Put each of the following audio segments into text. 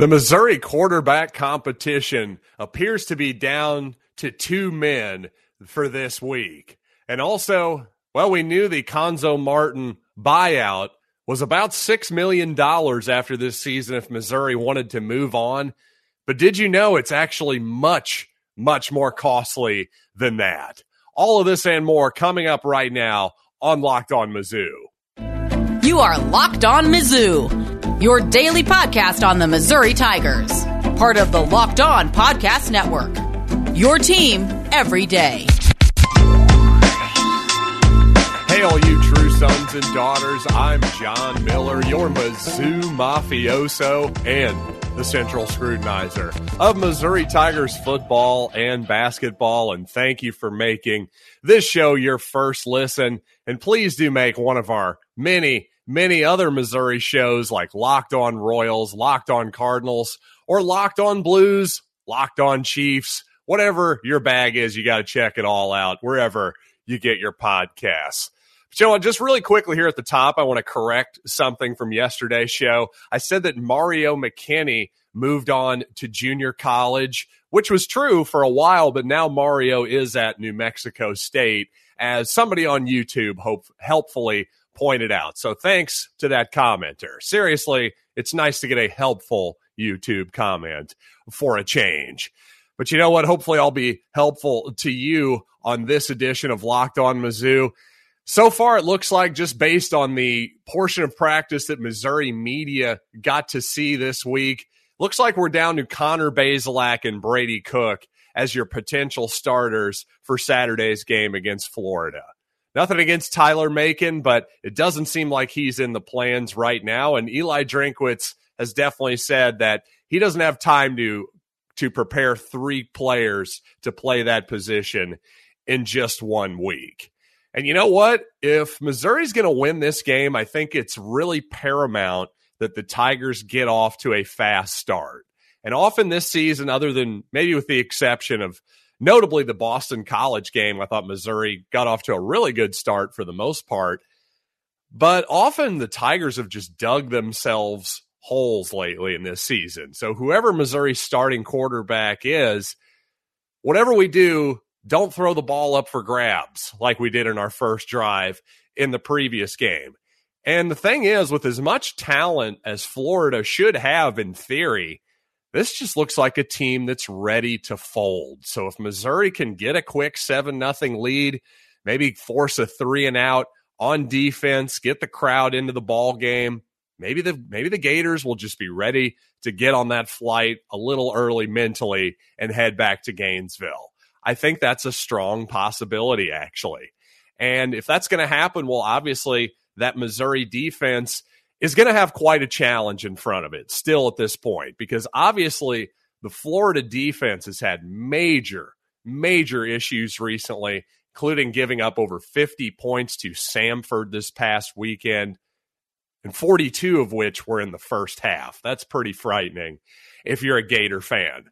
The Missouri quarterback competition appears to be down to two men for this week. And also, well, we knew the Cuonzo Martin buyout was about $6 million after this season if Missouri wanted to move on. But did you know it's actually much, much more costly than that? All of this and more coming up right now on Locked On Mizzou. You are Locked On Mizzou your daily podcast on the Missouri Tigers, part of the Locked On Podcast Network. Your team every day. Hey, all you true sons and daughters, I'm John Miller, your Mizzou mafioso and the central scrutinizer of Missouri Tigers football and basketball. And thank you for making this show your first listen. And please do make one of our many many other Missouri shows like Locked On Royals, Locked On Cardinals, or Locked On Blues, Locked On Chiefs, whatever your bag is, you got to check it all out wherever you get your podcasts. So, just really quickly here at the top, I want to correct something from yesterday's show. I said that Mario McKinney moved on to junior college, which was true for a while, but now Mario is at New Mexico State, as somebody on YouTube hope, helpfully pointed out. So thanks to that commenter. Seriously, it's nice to get a helpful YouTube comment for a change. But you know what? Hopefully, I'll be helpful to you on this edition of Locked On Mizzou. So far, it looks like just based on the portion of practice that Missouri media got to see this week, looks like we're down to Connor Bazelak and Brady Cook as your potential starters for Saturday's game against Florida. Nothing against Tyler Macon, but it doesn't seem like he's in the plans right now. And Eli Drinkwitz has definitely said that he doesn't have time to to prepare three players to play that position in just one week. And you know what? If Missouri's going to win this game, I think it's really paramount that the Tigers get off to a fast start. And often this season, other than maybe with the exception of Notably, the Boston College game, I thought Missouri got off to a really good start for the most part. But often the Tigers have just dug themselves holes lately in this season. So whoever Missouri's starting quarterback is, whatever we do, don't throw the ball up for grabs like we did in our first drive in the previous game. And the thing is, with as much talent as Florida should have in theory, this just looks like a team that's ready to fold. So if Missouri can get a quick 7 nothing lead, maybe force a 3 and out on defense, get the crowd into the ball game, maybe the maybe the Gators will just be ready to get on that flight a little early mentally and head back to Gainesville. I think that's a strong possibility actually. And if that's going to happen, well obviously that Missouri defense is going to have quite a challenge in front of it still at this point because obviously the Florida defense has had major, major issues recently, including giving up over 50 points to Samford this past weekend, and 42 of which were in the first half. That's pretty frightening if you're a Gator fan.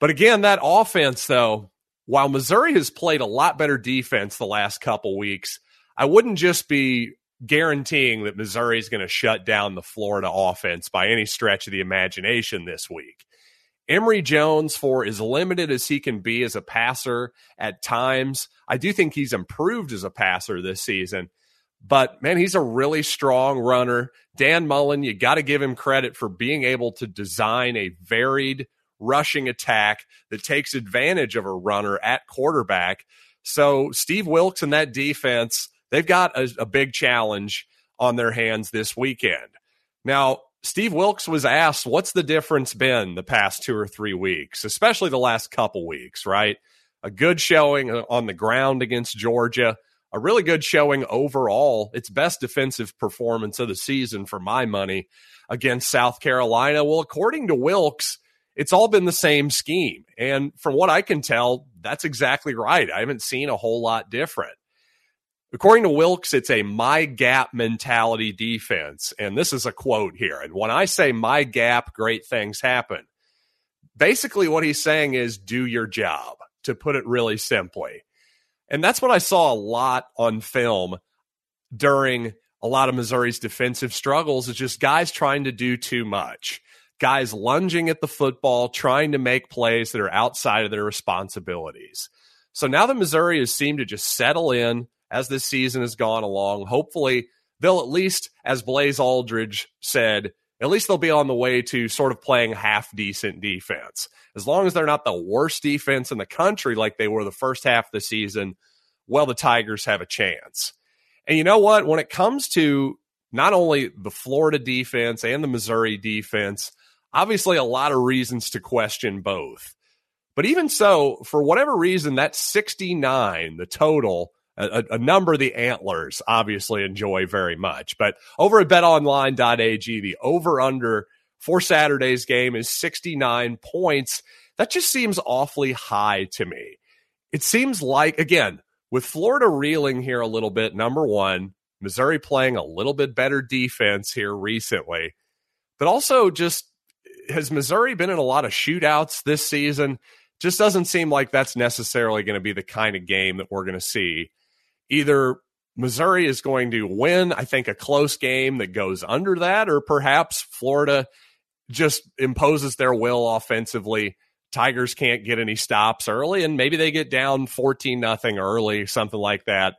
But again, that offense, though, while Missouri has played a lot better defense the last couple weeks, I wouldn't just be guaranteeing that Missouri is going to shut down the Florida offense by any stretch of the imagination this week. Emory Jones, for as limited as he can be as a passer at times, I do think he's improved as a passer this season. But man, he's a really strong runner. Dan Mullen, you got to give him credit for being able to design a varied rushing attack that takes advantage of a runner at quarterback. So Steve Wilks and that defense they've got a, a big challenge on their hands this weekend. Now, Steve Wilks was asked, what's the difference been the past two or three weeks, especially the last couple weeks, right? A good showing uh, on the ground against Georgia, a really good showing overall, its best defensive performance of the season for my money against South Carolina. Well, according to Wilks, it's all been the same scheme. And from what I can tell, that's exactly right. I haven't seen a whole lot different. According to Wilks, it's a my gap mentality defense. And this is a quote here. And when I say my gap, great things happen. Basically, what he's saying is do your job, to put it really simply. And that's what I saw a lot on film during a lot of Missouri's defensive struggles is just guys trying to do too much. guys lunging at the football, trying to make plays that are outside of their responsibilities. So now that Missouri has seemed to just settle in as this season has gone along. Hopefully, they'll at least, as Blaze Alldredge said, at least they'll be on the way to sort of playing half decent defense. As long as they're not the worst defense in the country like they were the first half of the season, well, the Tigers have a chance. And you know what? When it comes to not only the Florida defense and the Missouri defense, obviously a lot of reasons to question both. But even so, for whatever reason, that 69, the total, a, a, number the antlers obviously enjoy very much. But over at betonline.ag, the over under for Saturday's game is 69 points. That just seems awfully high to me. It seems like, again, with Florida reeling here a little bit, number one, Missouri playing a little bit better defense here recently, but also just has Missouri been in a lot of shootouts this season? Just doesn't seem like that's necessarily going to be the kind of game that we're going to see. Either Missouri is going to win, I think, a close game that goes under that, or perhaps Florida just imposes their will offensively Tigers can't get any stops early, and maybe they get down 14 nothing early, something like that.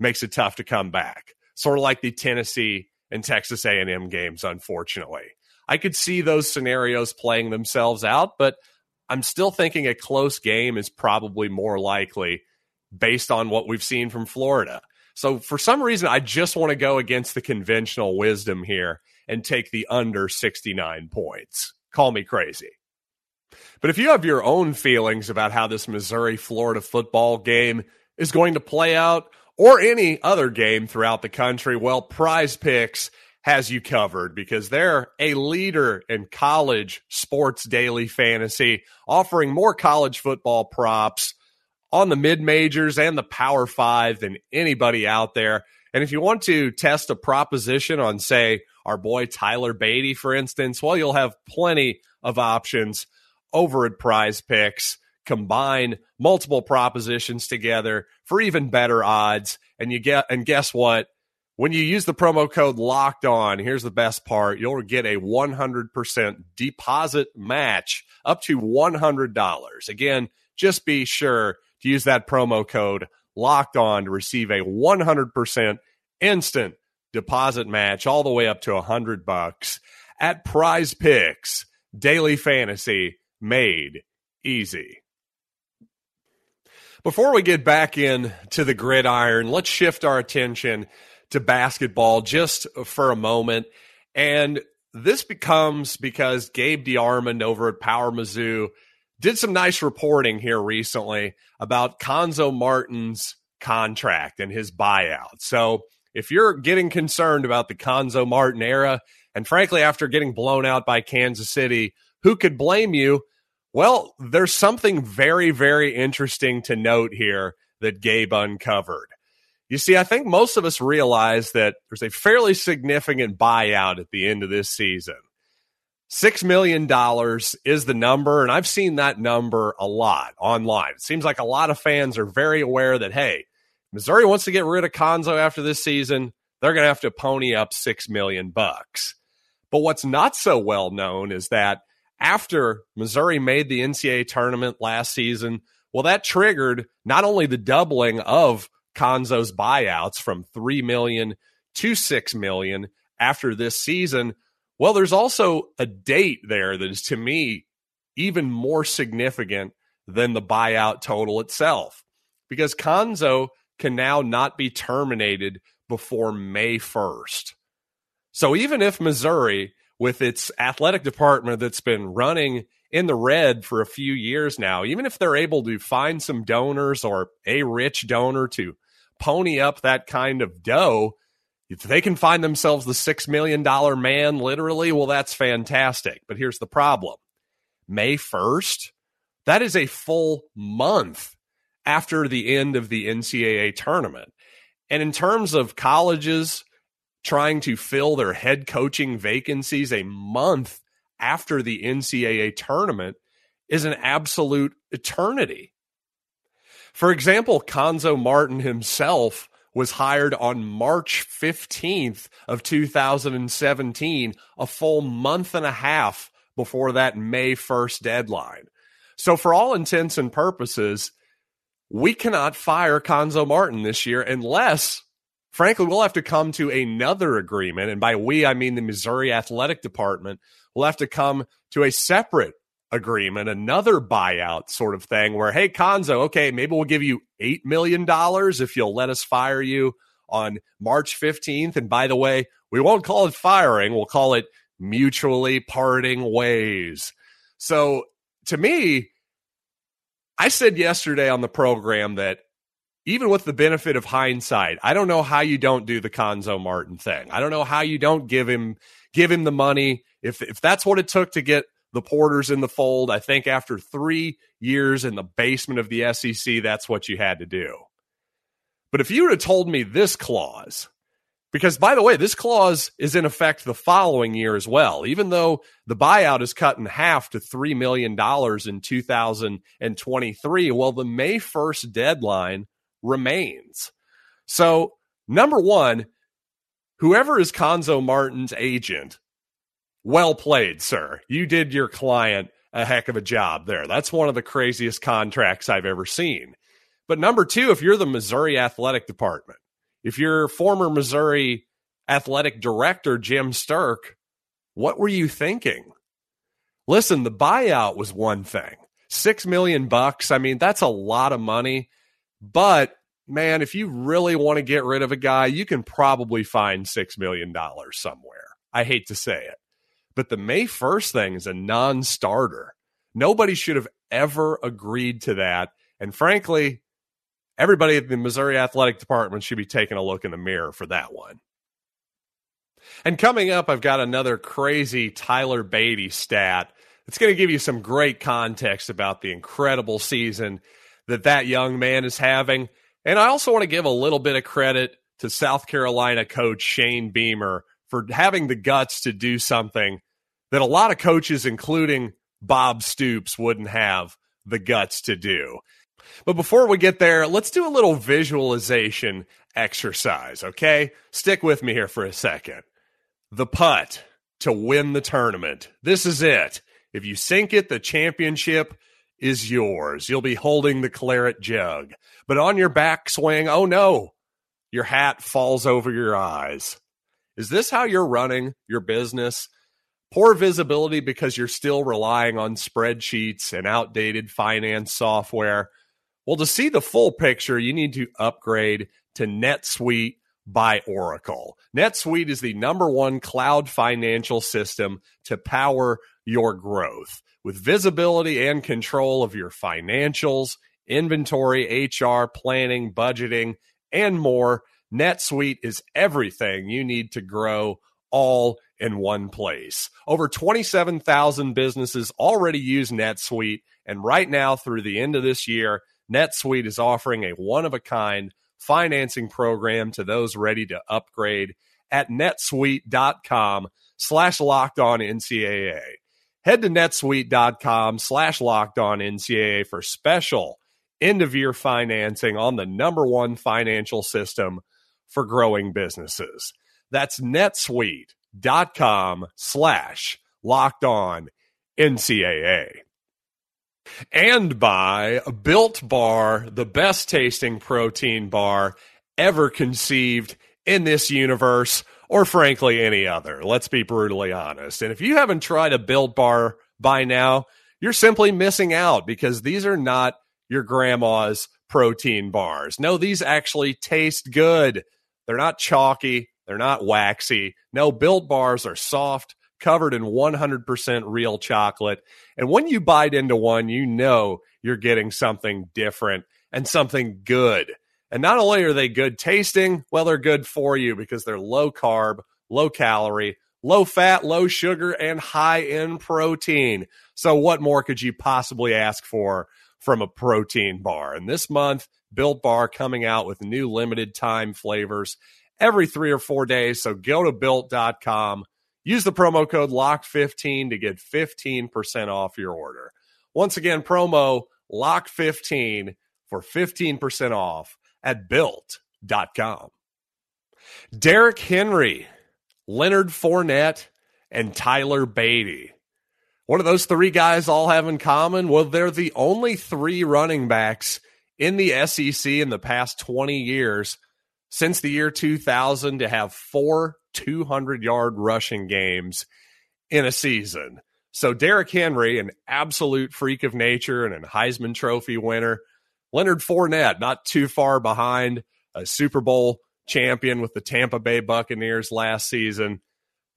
Makes it tough to come back. Sort of like the Tennessee and Texas A&M games, unfortunately. I could see those scenarios playing themselves out, but I'm still thinking a close game is probably more likely based on what we've seen from Florida. So for some reason, I just want to go against the conventional wisdom here and take the under 69 points. Call me crazy. But if you have your own feelings about how this Missouri Florida football game is going to play out, or any other game throughout the country, well, Prize Picks has you covered because they're a leader in college sports daily fantasy, offering more college football props on the mid majors and the Power Five than anybody out there. And if you want to test a proposition on, say, our boy Tyler Badie, for instance, well, you'll have plenty of options over at Prize Picks. Combine multiple propositions together for even better odds, and you get and guess what? When you use the promo code locked on, here's the best part you'll get a 100% deposit match up to $100. Again, just be sure to use that promo code locked on to receive a 100% instant deposit match all the way up to 100 bucks at Prize Picks Daily Fantasy made easy. Before we get back in to the gridiron, let's shift our attention to basketball just for a moment. And this becomes because Gabe DeArmond over at Power Mizzou did some nice reporting here recently about Cuonzo Martin's contract and his buyout. So if you're getting concerned about the Cuonzo Martin era, and frankly, after getting blown out by Kansas City, who could blame you? Well, there's something very, very interesting to note here that Gabe uncovered. You see, I think most of us realize that there's a fairly significant buyout at the end of this season. Six million dollars is the number, and I've seen that number a lot online. It seems like a lot of fans are very aware that hey, Missouri wants to get rid of Cuonzo after this season. They're going to have to pony up six million bucks. But what's not so well known is that after Missouri made the NCAA tournament last season, well, that triggered not only the doubling of Cuonzo's buyouts from three million to six million after this season. Well, there's also a date there that is to me even more significant than the buyout total itself because Cuonzo can now not be terminated before May 1st. So even if Missouri with its athletic department that's been running in the red for a few years now, even if they're able to find some donors or a rich donor to pony up that kind of dough, if they can find themselves the $6 million man, literally, well, that's fantastic. But here's the problem May 1st, that is a full month after the end of the NCAA tournament. And in terms of colleges, trying to fill their head coaching vacancies a month after the NCAA tournament is an absolute eternity. For example, Cuonzo Martin himself was hired on March 15th of 2017, a full month and a half before that May 1st deadline. So, for all intents and purposes, we cannot fire Cuonzo Martin this year unless, frankly, we'll have to come to another agreement. And by we, I mean the Missouri Athletic Department will have to come to a separate agreement, another buyout sort of thing where, hey, Cuonzo, okay, maybe we'll give you $8 million if you'll let us fire you on March 15th. And by the way, we won't call it firing, we'll call it mutually parting ways. So to me, I said yesterday on the program that even with the benefit of hindsight, I don't know how you don't do the Cuonzo Martin thing. I don't know how you don't give him give him the money. If if that's what it took to get the Porters in the fold, I think after three years in the basement of the SEC, that's what you had to do. But if you would have told me this clause, because by the way, this clause is in effect the following year as well, even though the buyout is cut in half to $3 million in 2023. Well, the May 1st deadline remains. So, number one, whoever is Cuonzo Martin's agent, well played, sir. You did your client a heck of a job there. That's one of the craziest contracts I've ever seen. But number two, if you're the Missouri Athletic Department, if you're former Missouri Athletic Director Jim Sterk, what were you thinking? Listen, the buyout was one thing. Six million bucks. I mean, that's a lot of money. But man, if you really want to get rid of a guy, you can probably find six million dollars somewhere. I hate to say it. But the May 1st thing is a non starter. Nobody should have ever agreed to that. And frankly, everybody at the Missouri Athletic Department should be taking a look in the mirror for that one. And coming up, I've got another crazy Tyler Badie stat. It's going to give you some great context about the incredible season that that young man is having. And I also want to give a little bit of credit to South Carolina coach Shane Beamer for having the guts to do something that a lot of coaches, including Bob Stoops, wouldn't have the guts to do. But before we get there, let's do a little visualization exercise, okay? Stick with me here for a second. The putt to win the tournament. This is it. If you sink it, the championship is yours. You'll be holding the claret jug. But on your backswing, oh no, your hat falls over your eyes. Is this how you're running your business? Poor visibility because you're still relying on spreadsheets and outdated finance software. Well, to see the full picture, you need to upgrade to NetSuite by Oracle. NetSuite is the number one cloud financial system to power your growth with visibility and control of your financials, inventory, HR, planning, budgeting, and more. NetSuite is everything you need to grow all in one place. Over 27,000 businesses already use NetSuite, and right now through the end of this year, NetSuite is offering a one of a kind financing program to those ready to upgrade at netsuite.com slash locked on NCAA. Head to netsuite.com slash locked on NCAA for special end of year financing on the number one financial system for growing businesses. That's netsuite.com slash locked on NCAA and by Built Bar, the best tasting protein bar ever conceived in this universe, or frankly, any other. Let's be brutally honest. And if you haven't tried a Built Bar by now, you're simply missing out because these are not your grandma's protein bars. No, these actually taste good. They're not chalky, they're not waxy. No, Built Bars are soft covered in 100% real chocolate. And when you bite into one, you know you're getting something different and something good. And not only are they good tasting, well, they're good for you because they're low carb, low calorie, low fat, low sugar, and high in protein. So, what more could you possibly ask for from a protein bar? And this month, Built Bar coming out with new limited time flavors every three or four days. So, go to built.com Use the promo code LOCK15 to get 15% off your order. Once again, promo LOCK15 for 15% off at built.com. Derrick Henry, Leonard Fournette, and Tyler Badie. What do those three guys all have in common? Well, they're the only three running backs in the SEC in the past 20 years since the year 2000 to have four 200 yard rushing games in a season. So Derrick Henry, an absolute freak of nature and a Heisman Trophy winner. Leonard Fournette, not too far behind, a Super Bowl champion with the Tampa Bay Buccaneers last season.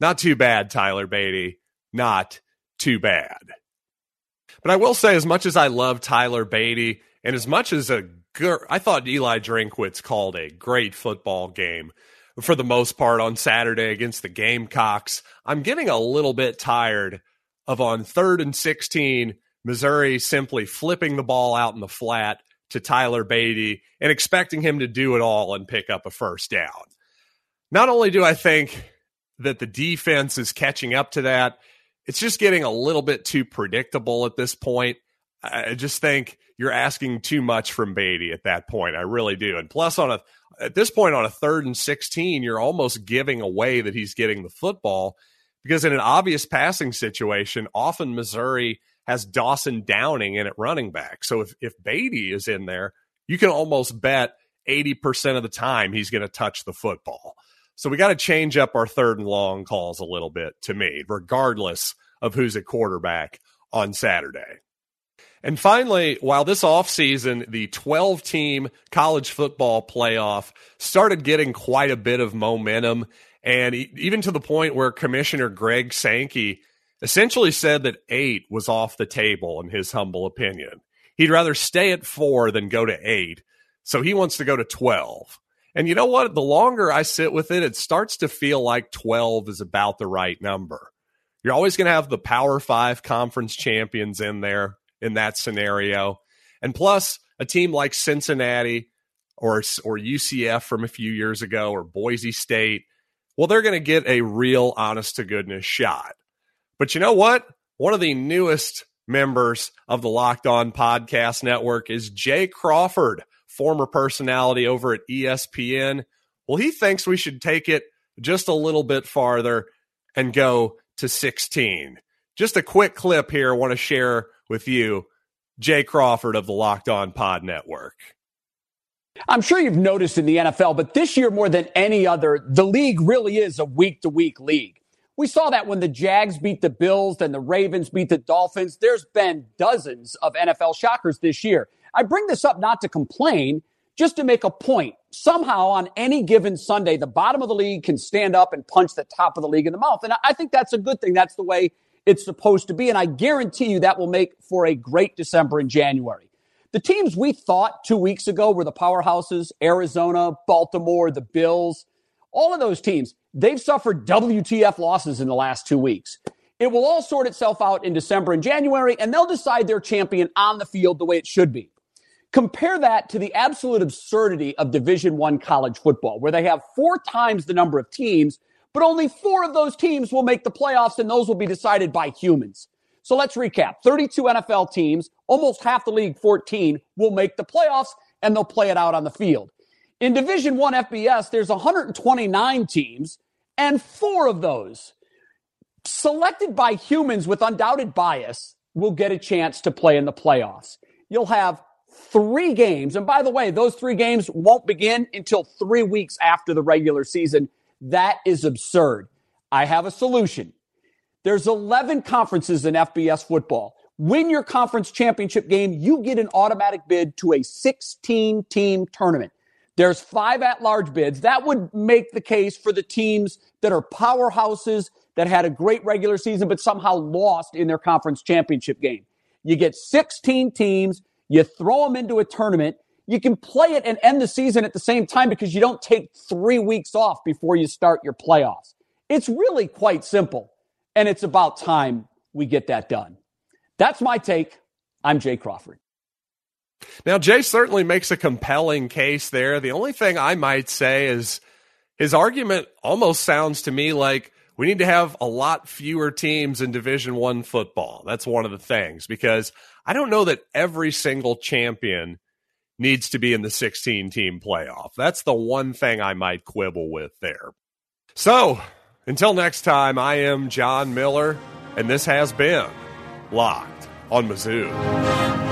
Not too bad, Tyler Badie. Not too bad. But I will say, as much as I love Tyler Badie, and as much as a good, I thought Eli Drinkwitz called a great football game for the most part on Saturday against the Gamecocks. I'm getting a little bit tired of on third and 16, Missouri simply flipping the ball out in the flat to Tyler Badie and expecting him to do it all and pick up a first down. Not only do I think that the defense is catching up to that, it's just getting a little bit too predictable at this point. I just think you're asking too much from Badie at that point. I really do. And plus, on a at this point on a third and 16, you're almost giving away that he's getting the football because in an obvious passing situation, often Missouri has Dawson Downing in at running back. So if, if Badie is in there, you can almost bet 80% of the time he's going to touch the football. So we got to change up our third and long calls a little bit to me, regardless of who's at quarterback on Saturday. And finally, while this offseason, the 12 team college football playoff started getting quite a bit of momentum and even to the point where Commissioner Greg Sankey essentially said that eight was off the table, in his humble opinion. He'd rather stay at four than go to eight. So he wants to go to 12. And you know what? The longer I sit with it, it starts to feel like 12 is about the right number. You're always going to have the Power Five conference champions in there in that scenario. And plus, a team like Cincinnati or, or UCF from a few years ago or Boise State well, they're going to get a real honest to goodness shot. But you know what? One of the newest members of the Locked On Podcast Network is Jay Crawford, former personality over at ESPN. Well, he thinks we should take it just a little bit farther and go to 16. Just a quick clip here I want to share with you Jay Crawford of the Locked On Pod Network. I'm sure you've noticed in the NFL, but this year more than any other, the league really is a week to week league. We saw that when the Jags beat the Bills, then the Ravens beat the Dolphins. There's been dozens of NFL shockers this year. I bring this up not to complain, just to make a point. Somehow on any given Sunday, the bottom of the league can stand up and punch the top of the league in the mouth. And I think that's a good thing. That's the way it's supposed to be. And I guarantee you that will make for a great December and January. The teams we thought two weeks ago were the powerhouses Arizona, Baltimore, the Bills, all of those teams, they've suffered WTF losses in the last two weeks. It will all sort itself out in December and January, and they'll decide their champion on the field the way it should be. Compare that to the absolute absurdity of Division One college football, where they have four times the number of teams, but only four of those teams will make the playoffs, and those will be decided by humans. So let's recap 32 NFL teams, almost half the league, 14, will make the playoffs and they'll play it out on the field. In Division 1 FBS, there's 129 teams, and four of those, selected by humans with undoubted bias, will get a chance to play in the playoffs. You'll have three games. And by the way, those three games won't begin until three weeks after the regular season. That is absurd. I have a solution. There's 11 conferences in FBS football. Win your conference championship game, you get an automatic bid to a 16 team tournament. There's five at large bids. That would make the case for the teams that are powerhouses that had a great regular season, but somehow lost in their conference championship game. You get 16 teams, you throw them into a tournament. You can play it and end the season at the same time because you don't take three weeks off before you start your playoffs. It's really quite simple. And it's about time we get that done. That's my take. I'm Jay Crawford. Now, Jay certainly makes a compelling case there. The only thing I might say is his argument almost sounds to me like we need to have a lot fewer teams in Division One football. That's one of the things because I don't know that every single champion needs to be in the 16 team playoff. That's the one thing I might quibble with there. So until next time, I am John Miller, and this has been Locked on Mizzou.